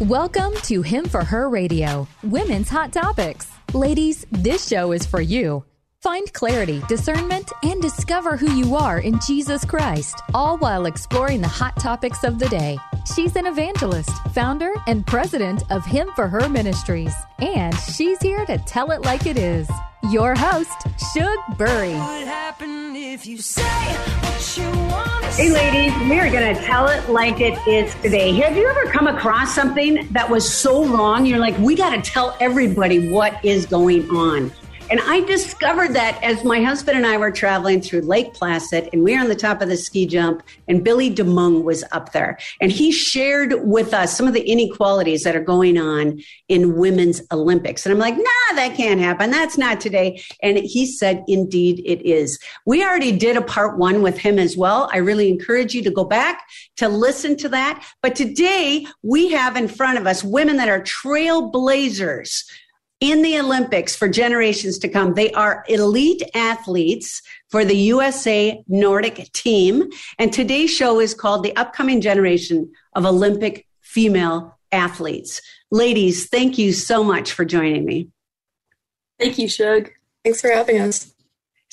Welcome to Him for Her Radio, Women's Hot Topics. Ladies, this show is for you. Find clarity, discernment, and discover who you are in Jesus Christ, all while exploring the hot topics of the day. She's an evangelist, founder, and president of Him for Her Ministries, and she's here to tell it like it is. Your host, Shug Burry. Hey, ladies, we are going to tell it like it is today. Have you ever come across something that was so wrong? You're like, we got to tell everybody what is going on. And I discovered that as my husband and I were traveling through Lake Placid, and we were on the top of the ski jump, and Billy DeMong was up there. And he shared with us some of the inequalities that are going on in women's Olympics. And I'm like, nah, that can't happen. That's not today. And he said, indeed, it is. We already did a part one with him as well. I really encourage you to go back to listen to that. But today we have in front of us women that are trailblazers in the Olympics for generations to come. They are elite athletes for the USA Nordic team. And today's show is called The Upcoming Generation of Olympic Female Athletes. Ladies, thank you so much for joining me. Thank you, Shug. Thanks for having us.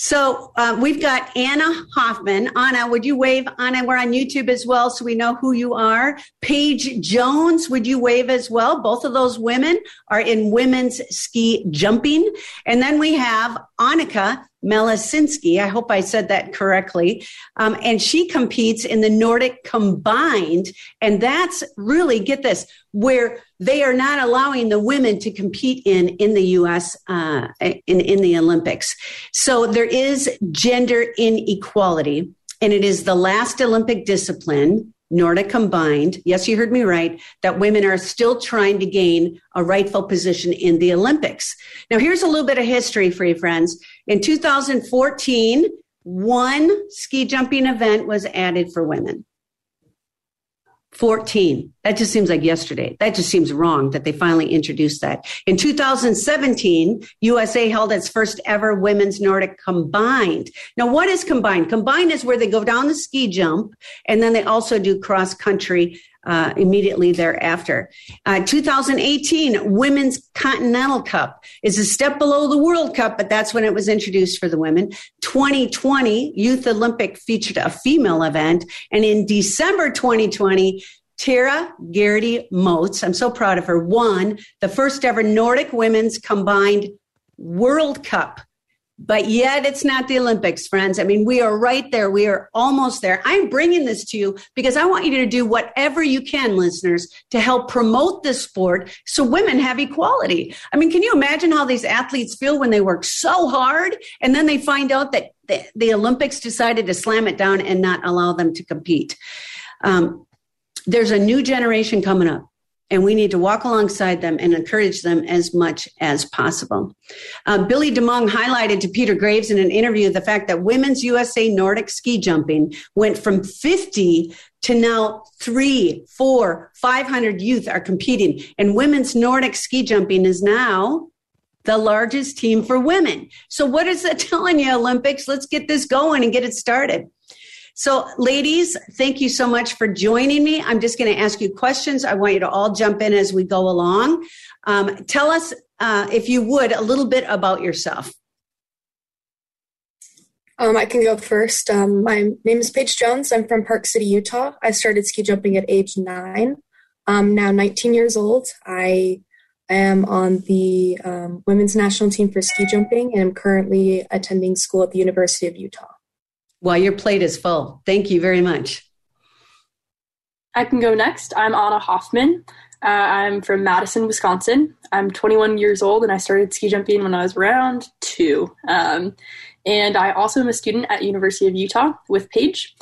So uh, we've got Anna Hoffmann. Anna, would you wave? Anna, we're on YouTube as well, so we know who you are. Paige Jones, would you wave as well? Both of those women are in women's ski jumping. And then we have Annika Malacinski. I hope I said that correctly. Um, and she competes in the Nordic combined. And that's really, get this, where they are not allowing the women to compete in, in the U.S., uh, in, in the Olympics. So there is gender inequality. And it is the last Olympic discipline Nordic combined, yes, you heard me right, that women are still trying to gain a rightful position in the Olympics. Now, here's a little bit of history for you, friends. In 2014, one ski jumping event was added for women. 14. That just seems like yesterday. That just seems wrong that they finally introduced that. In 2017, USA held its first ever women's Nordic combined. Now, what is combined? Combined is where they go down the ski jump and then they also do cross country uh, immediately thereafter. Uh, 2018 Women's Continental Cup is a step below the World Cup, but that's when it was introduced for the women. 2020 Youth Olympic featured a female event, and in December 2020. Tara Geraghty Moats, I'm so proud of her, won the first ever Nordic Women's Combined World Cup but yet it's not the Olympics, friends. I mean, we are right there. We are almost there. I'm bringing this to you because I want you to do whatever you can, listeners, to help promote this sport so women have equality. I mean, can you imagine how these athletes feel when they work so hard and then they find out that the, the Olympics decided to slam it down and not allow them to compete? Um, there's a new generation coming up and we need to walk alongside them and encourage them as much as possible. Uh, Billy DeMong highlighted to Peter Graves in an interview the fact that women's USA Nordic ski jumping went from 50 to now three, four, 500 youth are competing. And women's Nordic ski jumping is now the largest team for women. So what is that telling you, Olympics? Let's get this going and get it started. So, ladies, thank you so much for joining me. I'm just going to ask you questions. I want you to all jump in as we go along. Um, tell us, uh, if you would, a little bit about yourself. Um, I can go first. Um, my name is Paige Jones. I'm from Park City, Utah. I started ski jumping at age nine. I'm now 19 years old. I am on the um, women's national team for ski jumping and I'm currently attending school at the University of Utah. Well, your plate is full. Thank you very much. I can go next. I'm Anna Hoffmann. Uh, I'm from Madison, Wisconsin. I'm 21 years old and I started ski jumping when I was around two. Um, and I also am a student at University of Utah with Paige.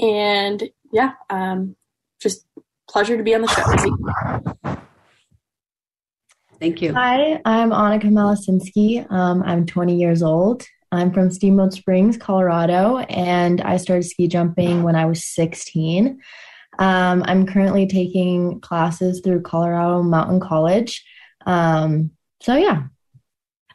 And yeah, um, just pleasure to be on the show. Thank you. Hi, I'm Annika Malacinski. Um, I'm 20 years old. I'm from Steamboat Springs, Colorado, and I started ski jumping when I was 16. Um, I'm currently taking classes through Colorado Mountain College. Um, so, yeah.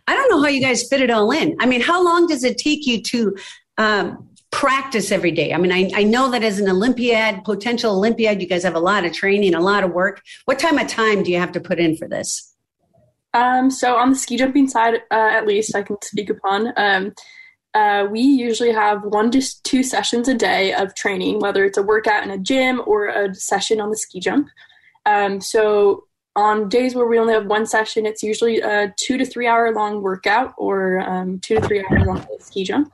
I don't know how you guys fit it all in. I mean, how long does it take you to um, practice every day? I mean, I, I know that as an Olympiad, potential Olympiad, you guys have a lot of training, a lot of work. What time of time do you have to put in for this? Um, so on the ski jumping side, uh, at least I can speak upon. Um, uh, we usually have one to two sessions a day of training, whether it's a workout in a gym or a session on the ski jump. Um, so on days where we only have one session, it's usually a two to three hour long workout or um, two to three hour long ski jump.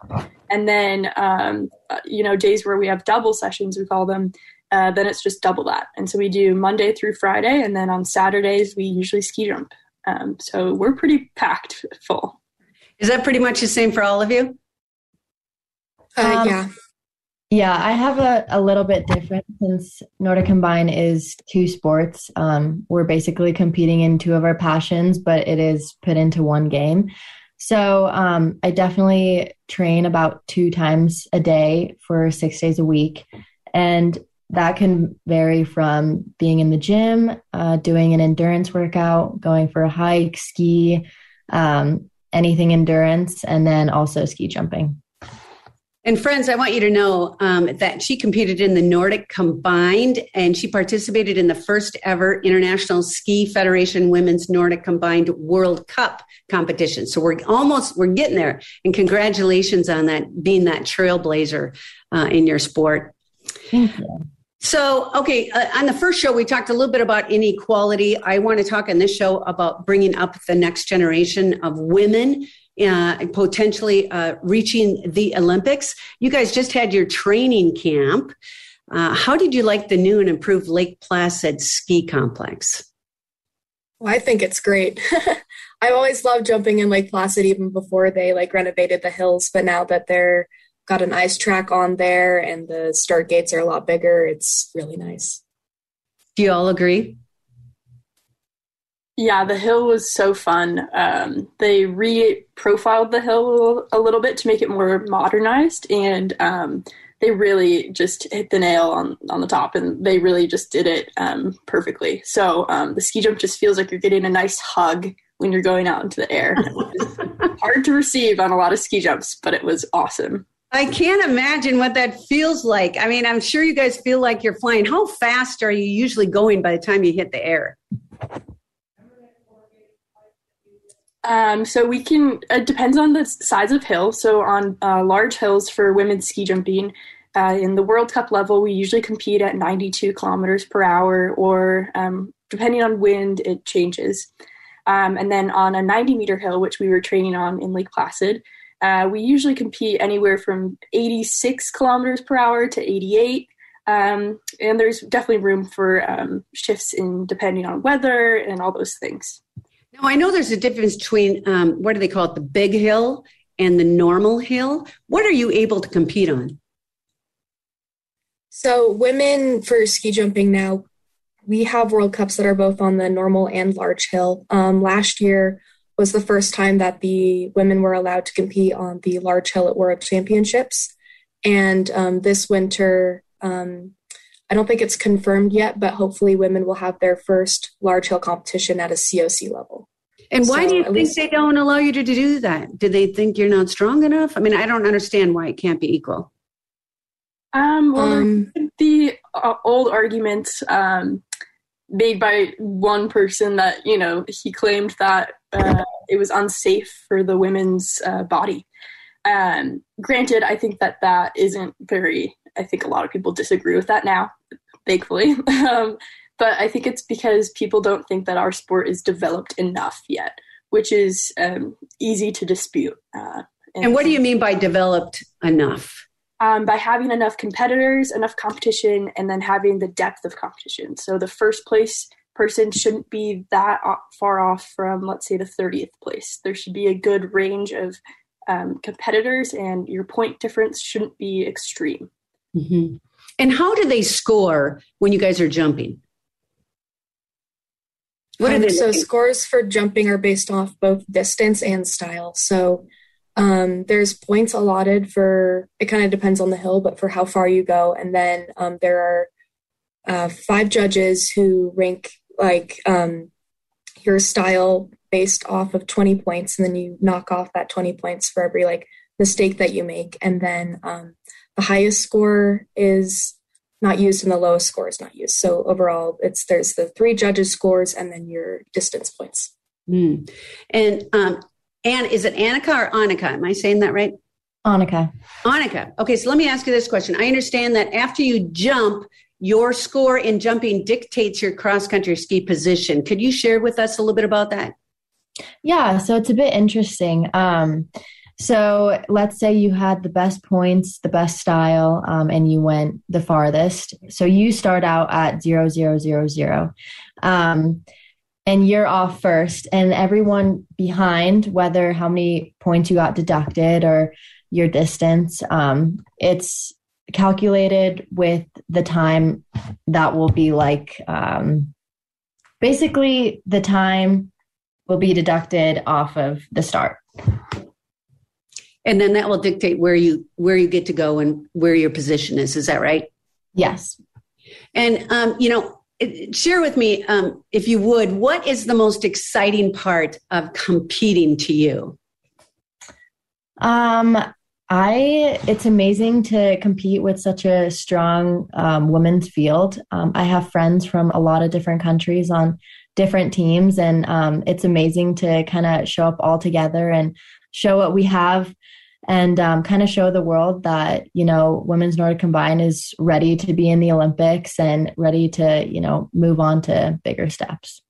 And then, um, uh, you know, days where we have double sessions, we call them, uh, then it's just double that. And so we do Monday through Friday, and then on Saturdays, we usually ski jump. Um, so we're pretty packed full. Is that pretty much the same for all of you? Uh, um, yeah. Yeah, I have a, a little bit different since Nordic Combine is two sports. Um, we're basically competing in two of our passions, but it is put into one game. So um, I definitely train about two times a day for six days a week. And that can vary from being in the gym, uh, doing an endurance workout, going for a hike, ski, um, anything endurance, and then also ski jumping. And friends, I want you to know um, that she competed in the Nordic Combined and she participated in the first ever International Ski Federation Women's Nordic Combined World Cup competition. So we're almost, we're getting there. And congratulations on that, being that trailblazer uh, in your sport. Thank you. So, okay, uh, on the first show, we talked a little bit about inequality. I want to talk on this show about bringing up the next generation of women uh, potentially uh, reaching the Olympics. You guys just had your training camp. Uh, how did you like the new and improved Lake Placid ski complex? Well, I think it's great. I've always loved jumping in Lake Placid even before they like renovated the hills, but now that they're got an ice track on there and the start gates are a lot bigger, it's really nice. Do you all agree? Yeah, the hill was so fun. Um, they re-profiled the hill a little bit to make it more modernized, and um, they really just hit the nail on on the top, and they really just did it um, perfectly. So um, the ski jump just feels like you're getting a nice hug when you're going out into the air. hard to receive on a lot of ski jumps, but it was awesome. I can't imagine what that feels like. I mean, I'm sure you guys feel like you're flying. How fast are you usually going by the time you hit the air? Um, so we can. It depends on the size of hill. So on uh, large hills for women's ski jumping, uh, in the World Cup level, we usually compete at 92 kilometers per hour, or um, depending on wind, it changes. Um, and then on a 90 meter hill, which we were training on in Lake Placid, uh, we usually compete anywhere from 86 kilometers per hour to 88. Um, and there's definitely room for um, shifts in depending on weather and all those things. Now, I know there's a difference between um, what do they call it, the big hill and the normal hill. What are you able to compete on? So, women for ski jumping now, we have World Cups that are both on the normal and large hill. Um, last year was the first time that the women were allowed to compete on the large hill at World Championships. And um, this winter, um, I don't think it's confirmed yet, but hopefully women will have their first large hill competition at a COC level. And why so do you think least, they don't allow you to do that? Do they think you're not strong enough? I mean, I don't understand why it can't be equal. Um, well, um, the uh, old arguments um, made by one person that you know he claimed that uh, it was unsafe for the women's uh, body. Um, granted, I think that that isn't very. I think a lot of people disagree with that now, thankfully. um, but I think it's because people don't think that our sport is developed enough yet, which is um, easy to dispute. Uh, and, and, what do you mean by developed enough? Um, by having enough competitors, enough competition, and then having the depth of competition. So the first place person shouldn't be that far off from, let's say, the 30th place. There should be a good range of um, competitors, and your point difference shouldn't be extreme. Mm-hmm. And how do they score when you guys are jumping? What um, so scores for jumping are based off both distance and style. So um, there's points allotted for it kind of depends on the hill, but for how far you go, and then um, there are uh, five judges who rank like um, your style based off of 20 points, and then you knock off that 20 points for every like mistake that you make, and then um, the highest score is not used and the lowest score is not used. So overall, it's there's the three judges' scores and then your distance points. Mm. And um, and is it Annika or Annika? Am I saying that right? Annika. Annika. Okay, so let me ask you this question. I understand that after you jump, your score in jumping dictates your cross country ski position. Could you share with us a little bit about that? Yeah, so it's a bit interesting. Um, so let's say you had the best points, the best style, um, and you went the farthest. So you start out at zero zero zero zero, um, and you're off first, and everyone behind, whether how many points you got deducted or your distance, um, it's calculated with the time that will be like um, basically the time will be deducted off of the start. And then that will dictate where you where you get to go and where your position is. Is that right? Yes. And um, you know share with me um, if you would what is the most exciting part of competing to you? Um I it's amazing to compete with such a strong um, women's field. Um, I have friends from a lot of different countries on different teams, and um, it's amazing to kind of show up all together and show what we have, and um, kind of show the world that you know women's Nordic combined is ready to be in the Olympics and ready to you know move on to bigger steps.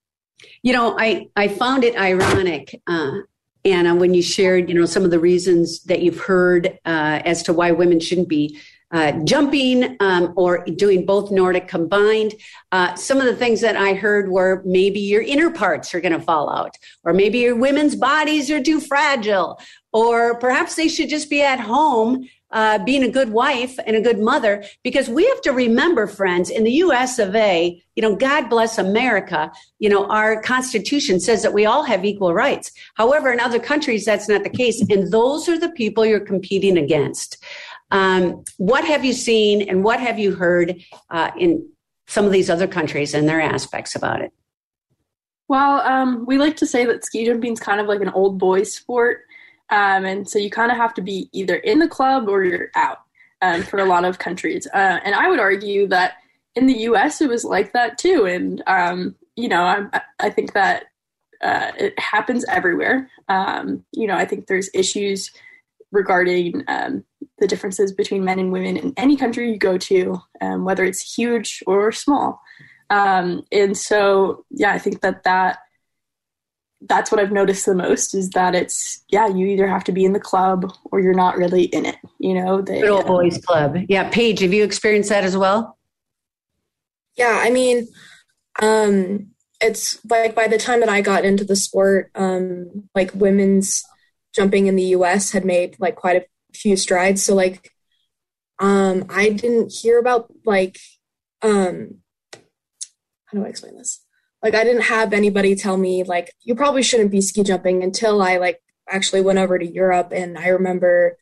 You know, I I found it ironic. Uh, Anna, when you shared, you know, some of the reasons that you've heard uh, as to why women shouldn't be uh, jumping um, or doing both Nordic combined. Uh, some of the things that I heard were maybe your inner parts are going to fall out, or maybe your women's bodies are too fragile, or perhaps they should just be at home uh, being a good wife and a good mother, because we have to remember, friends, in the US of A, you know, God bless America, you know, our Constitution says that we all have equal rights. However, in other countries, that's not the case. And those are the people you're competing against. Um, what have you seen and what have you heard uh, in some of these other countries and their aspects about it? Well, um, we like to say that ski jumping is kind of like an old boys sport. Um, and so you kind of have to be either in the club or you're out um, for a lot of countries. Uh, and I would argue that in the US, it was like that too. And, um, you know, I, I think that uh, it happens everywhere. Um, you know, I think there's issues regarding um, the differences between men and women in any country you go to, um, whether it's huge or small. and so, yeah, I think that that that's what I've noticed the most is that it's yeah you either have to be in the club or you're not really in it you know the old boys club. Yeah Paige have you experienced that as well? Yeah I mean um it's like by the time that I got into the sport um like women's jumping in the US had made like quite a few strides. So like um I didn't hear about like um how do I explain this like I didn't have anybody tell me like you probably shouldn't be ski jumping until I like actually went over to Europe and I remember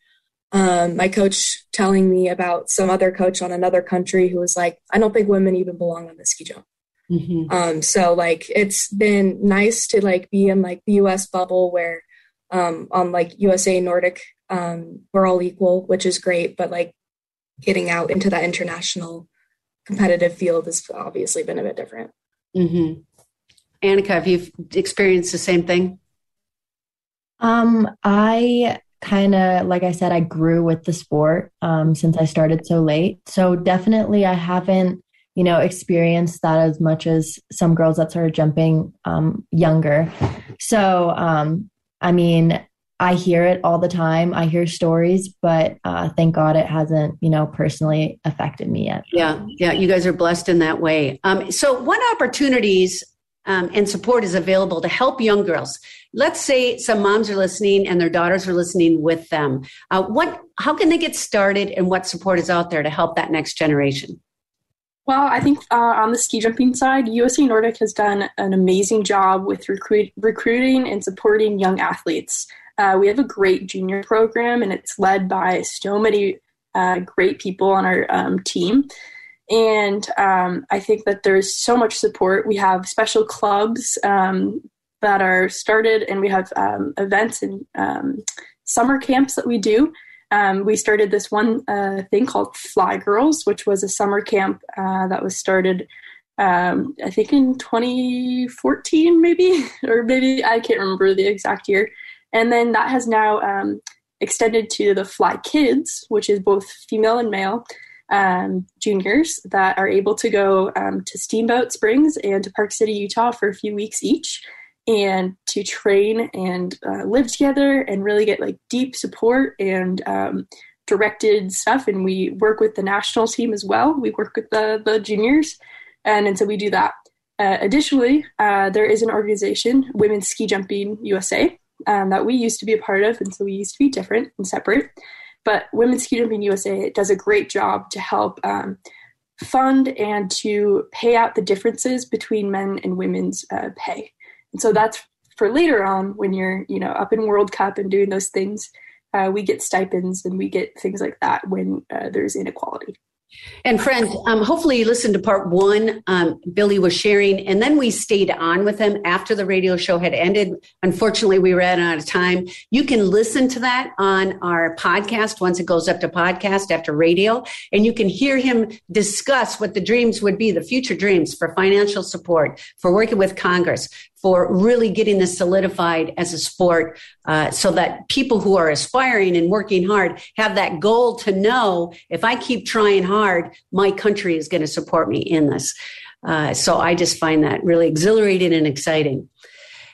um, my coach telling me about some other coach on another country who was like, I don't think women even belong on the ski jump. Mm-hmm. Um, so like it's been nice to like be in like the US bubble where um, on like USA Nordic um, we're all equal, which is great, but like getting out into that international competitive field has obviously been a bit different. Mm-hmm. Annika, have you experienced the same thing? Um, I kind of, like I said, I grew with the sport um, since I started so late. So definitely, I haven't, you know, experienced that as much as some girls that started jumping um, younger. So, um, I mean, I hear it all the time. I hear stories, but uh, thank God it hasn't, you know, personally affected me yet. Yeah, yeah, you guys are blessed in that way. Um, so, what opportunities um, and support is available to help young girls. Let's say some moms are listening and their daughters are listening with them. Uh, what, how can they get started, and what support is out there to help that next generation? Well, I think uh, on the ski jumping side, USA Nordic has done an amazing job with recruit, recruiting and supporting young athletes. Uh, we have a great junior program, and it's led by so many uh, great people on our um, team. And um, I think that there's so much support. We have special clubs um, that are started, and we have um, events and um, summer camps that we do. um, we started this one uh, thing called Fly Girls, which was a summer camp uh, that was started, um, I think, in 2014, maybe, or maybe I can't remember the exact year. And then that has now um, extended to the Fly Kids, which is both female and male um, juniors that are able to go um, to Steamboat Springs and to Park City, Utah for a few weeks each and to train and uh, live together and really get like deep support and um, directed stuff. And we work with the national team as well. We work with the, the juniors. And, and so we do that. Uh, additionally, uh, there is an organization, Women's Ski Jumping USA, um, that we used to be a part of. And so we used to be different and separate. But Women's Ski Jumping USA does a great job to help um, fund and to pay out the differences between men and women's uh, pay. And so that's for later on when you're, you know, up in World Cup and doing those things. Uh, we get stipends and we get things like that when uh, there's inequality. And friends, um, hopefully you listened to part one. Um, Billy was sharing, and then we stayed on with him after the radio show had ended. Unfortunately, we ran out of time. You can listen to that on our podcast once it goes up to podcast after radio, and you can hear him discuss what the dreams would be, the future dreams for financial support, for working with Congress, for really getting this solidified as a sport uh, so that people who are aspiring and working hard have that goal to know if I keep trying hard, my country is going to support me in this. Uh, so I just find that really exhilarating and exciting.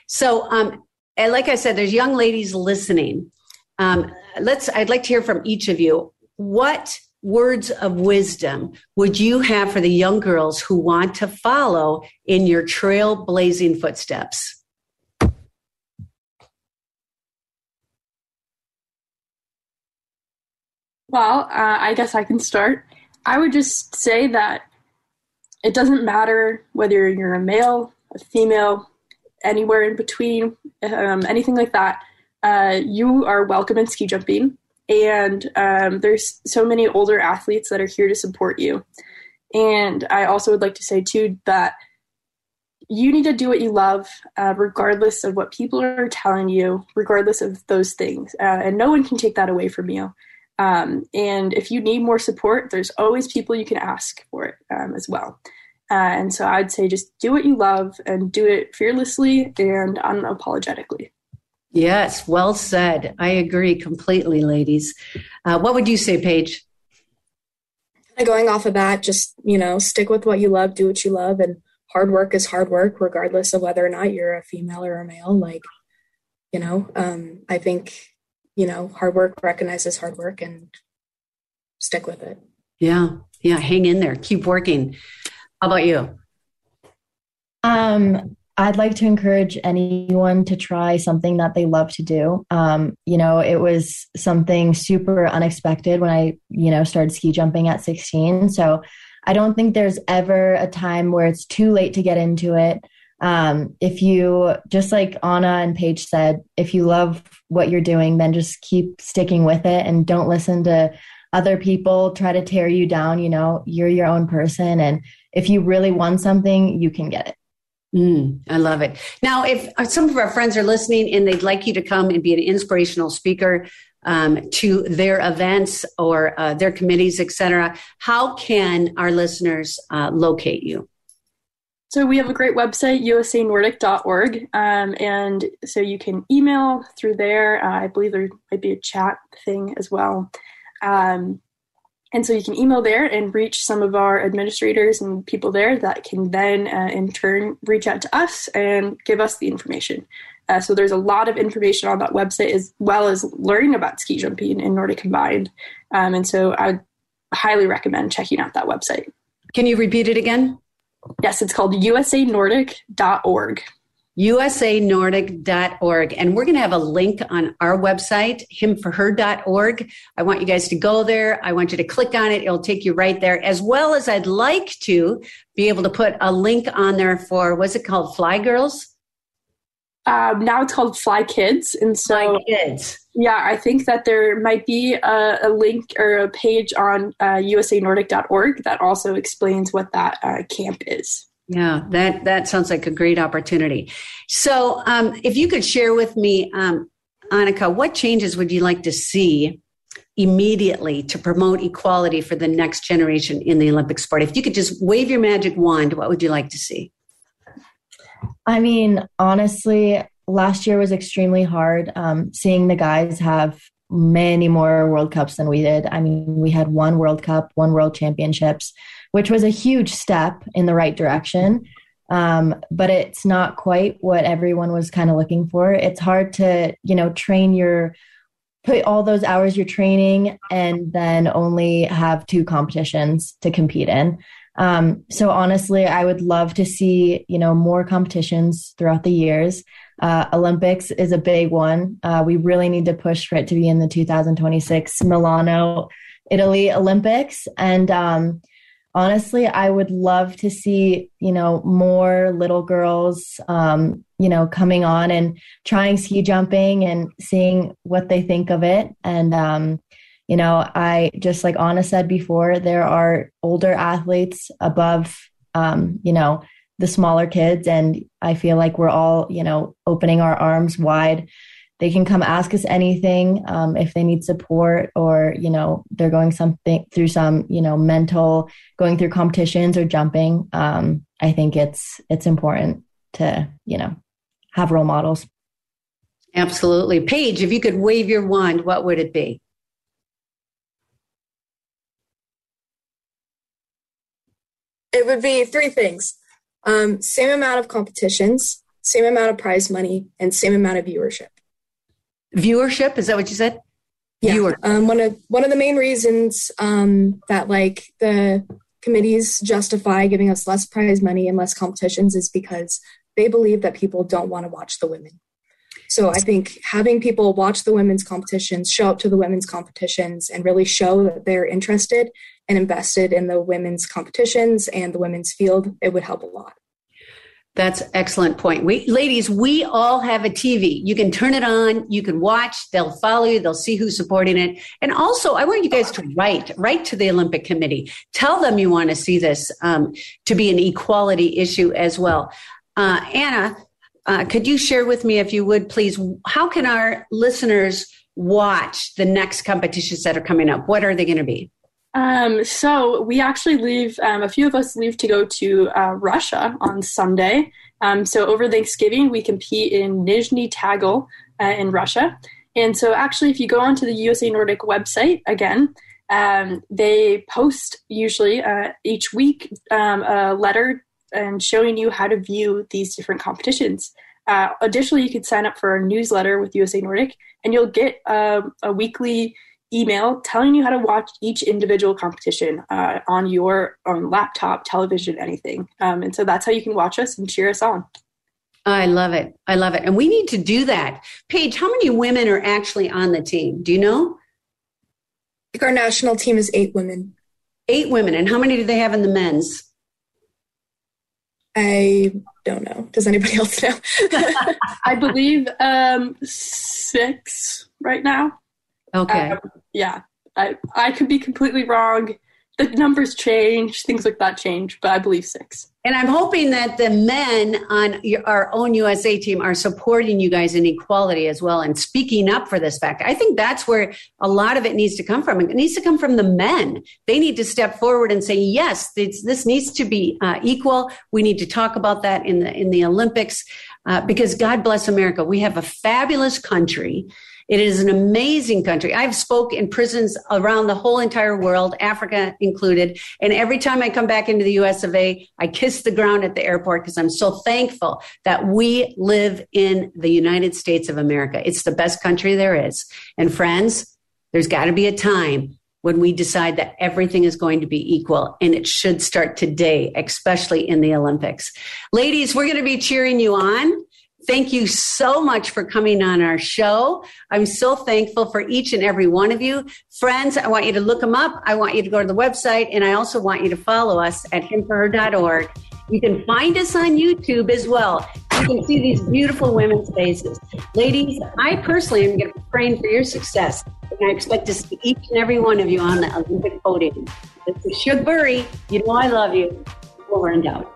So, um, and like I said, there's young ladies listening. Um, let's. I'd like to hear from each of you. What words of wisdom would you have for the young girls who want to follow in your trailblazing footsteps? Well, uh, I guess I can start. I would just say that it doesn't matter whether you're a male, a female, anywhere in between, um, anything like that. Uh, you are welcome in ski jumping and um, there's so many older athletes that are here to support you. And i also would like to say too that you need to do what you love uh, regardless of what people are telling you regardless of those things. Uh, and no one can take that away from you. Um, and if you need more support there's always people you can ask for it um, as well. Uh, and so i'd say just do what you love and do it fearlessly and unapologetically Yes, well said. I agree completely, ladies. Uh, what would you say, Paige? Going off of that, just you know, stick with what you love, do what you love, and hard work is hard work, regardless of whether or not you're a female or a male. Like, you know, um, I think you know, hard work recognizes hard work, and stick with it. Yeah, yeah, hang in there, keep working. How about you? Um, I'd like to encourage anyone to try something that they love to do. Um, you know, it was something super unexpected when I, you know, started ski jumping at 16. So I don't think there's ever a time where it's too late to get into it. Um, if you, just like Anna and Paige said, if you love what you're doing, then just keep sticking with it and don't listen to other people try to tear you down. You know, you're your own person. And if you really want something, you can get it. Mm, I love it. Now, if uh, some of our friends are listening and they'd like you to come and be an inspirational speaker um, to their events or uh, their committees, etc., how can our listeners uh, locate you? So we have a great website, usanordic.org, um, and so you can email through there. Uh, I believe there might be a chat thing as well. Um, and so you can email there and reach some of our administrators and people there that can then, uh, in turn, reach out to us and give us the information. Uh, so there's a lot of information on that website as well as learning about ski jumping and Nordic combined. Um, and so I highly recommend checking out that website. Can you repeat it again? Yes, it's called usanordic.org usanordic.org. And we're going to have a link on our website, himforher.org. I want you guys to go there. I want you to click on it. It'll take you right there, as well as I'd like to be able to put a link on there for, what's it called? Fly Girls? Um, now it's called Fly Kids. And so, Fly Kids. Yeah, I think that there might be a, a link or a page on uh, usanordic.org that also explains what that uh, camp is. Yeah, that that sounds like a great opportunity. So, um, if you could share with me, um, Annika, what changes would you like to see immediately to promote equality for the next generation in the Olympic sport? If you could just wave your magic wand, what would you like to see? I mean, honestly, last year was extremely hard. Um, seeing the guys have many more World Cups than we did. I mean, we had one World Cup, one World Championships, which was a huge step in the right direction. Um, but it's not quite what everyone was kind of looking for. It's hard to, you know, train your put all those hours you're training and then only have two competitions to compete in. Um, so honestly, I would love to see, you know, more competitions throughout the years. Uh, Olympics is a big one. Uh, we really need to push for it to be in the 2026 Milano, Italy Olympics. And um, honestly, I would love to see, you know, more little girls, um, you know, coming on and trying ski jumping and seeing what they think of it. And, um, you know, I just like Anna said before, there are older athletes above, um, you know, the smaller kids and i feel like we're all you know opening our arms wide. They can come ask us anything um, if they need support or you know they're going something through some you know mental going through competitions or jumping um, i think it's it's important to you know have role models. Absolutely. Paige if you could wave your wand what would it be? It would be three things um, same amount of competitions, same amount of prize money, and same amount of viewership. Viewership is that what you said? Yeah. Um, one of one of the main reasons um, that like the committees justify giving us less prize money and less competitions is because they believe that people don't want to watch the women. So I think having people watch the women's competitions, show up to the women's competitions, and really show that they're interested and invested in the women's competitions and the women's field, it would help a lot. That's excellent point. We, ladies, we all have a TV. You can turn it on, you can watch, they'll follow you, they'll see who's supporting it. And also, I want you guys to write, write to the Olympic Committee. Tell them you want to see this um, to be an equality issue as well. Uh, Anna, uh, could you share with me, if you would, please, how can our listeners watch the next competitions that are coming up? What are they going to be? Um, so we actually leave. Um, a few of us leave to go to uh, Russia on Sunday. Um, so over Thanksgiving, we compete in Nizhny Tagil uh, in Russia. And so actually, if you go onto the USA Nordic website again, um, they post usually uh, each week um, a letter and showing you how to view these different competitions. Uh, additionally, you could sign up for a newsletter with USA Nordic, and you'll get um, a weekly email telling you how to watch each individual competition uh, on your own laptop, television, anything. Um, and so that's how you can watch us and cheer us on. I love it. I love it. And we need to do that. Paige, how many women are actually on the team? Do you know? I think our national team is eight women. Eight women. And how many do they have in the men's? I don't know. Does anybody else know? I believe um, six right now. Okay. Um, yeah, I I could be completely wrong. The numbers change, things like that change, but I believe six. And I'm hoping that the men on our own USA team are supporting you guys in equality as well and speaking up for this fact. I think that's where a lot of it needs to come from. It needs to come from the men. They need to step forward and say, yes, this, this needs to be uh, equal. We need to talk about that in the in the Olympics uh, because God bless America. We have a fabulous country it is an amazing country. I've spoke in prisons around the whole entire world, Africa included. And every time I come back into the US of A, I kiss the ground at the airport because I'm so thankful that we live in the United States of America. It's the best country there is. And friends, there's got to be a time when we decide that everything is going to be equal. And it should start today, especially in the Olympics. Ladies, we're going to be cheering you on. Thank you so much for coming on our show. I'm so thankful for each and every one of you. Friends, I want you to look them up. I want you to go to the website and I also want you to follow us at himforher.org. You can find us on YouTube as well. You can see these beautiful women's faces. Ladies, I personally am going to be praying for your success. And I expect to see each and every one of you on the Olympic podium. This is Shug Burry. You know I love you. Over and out.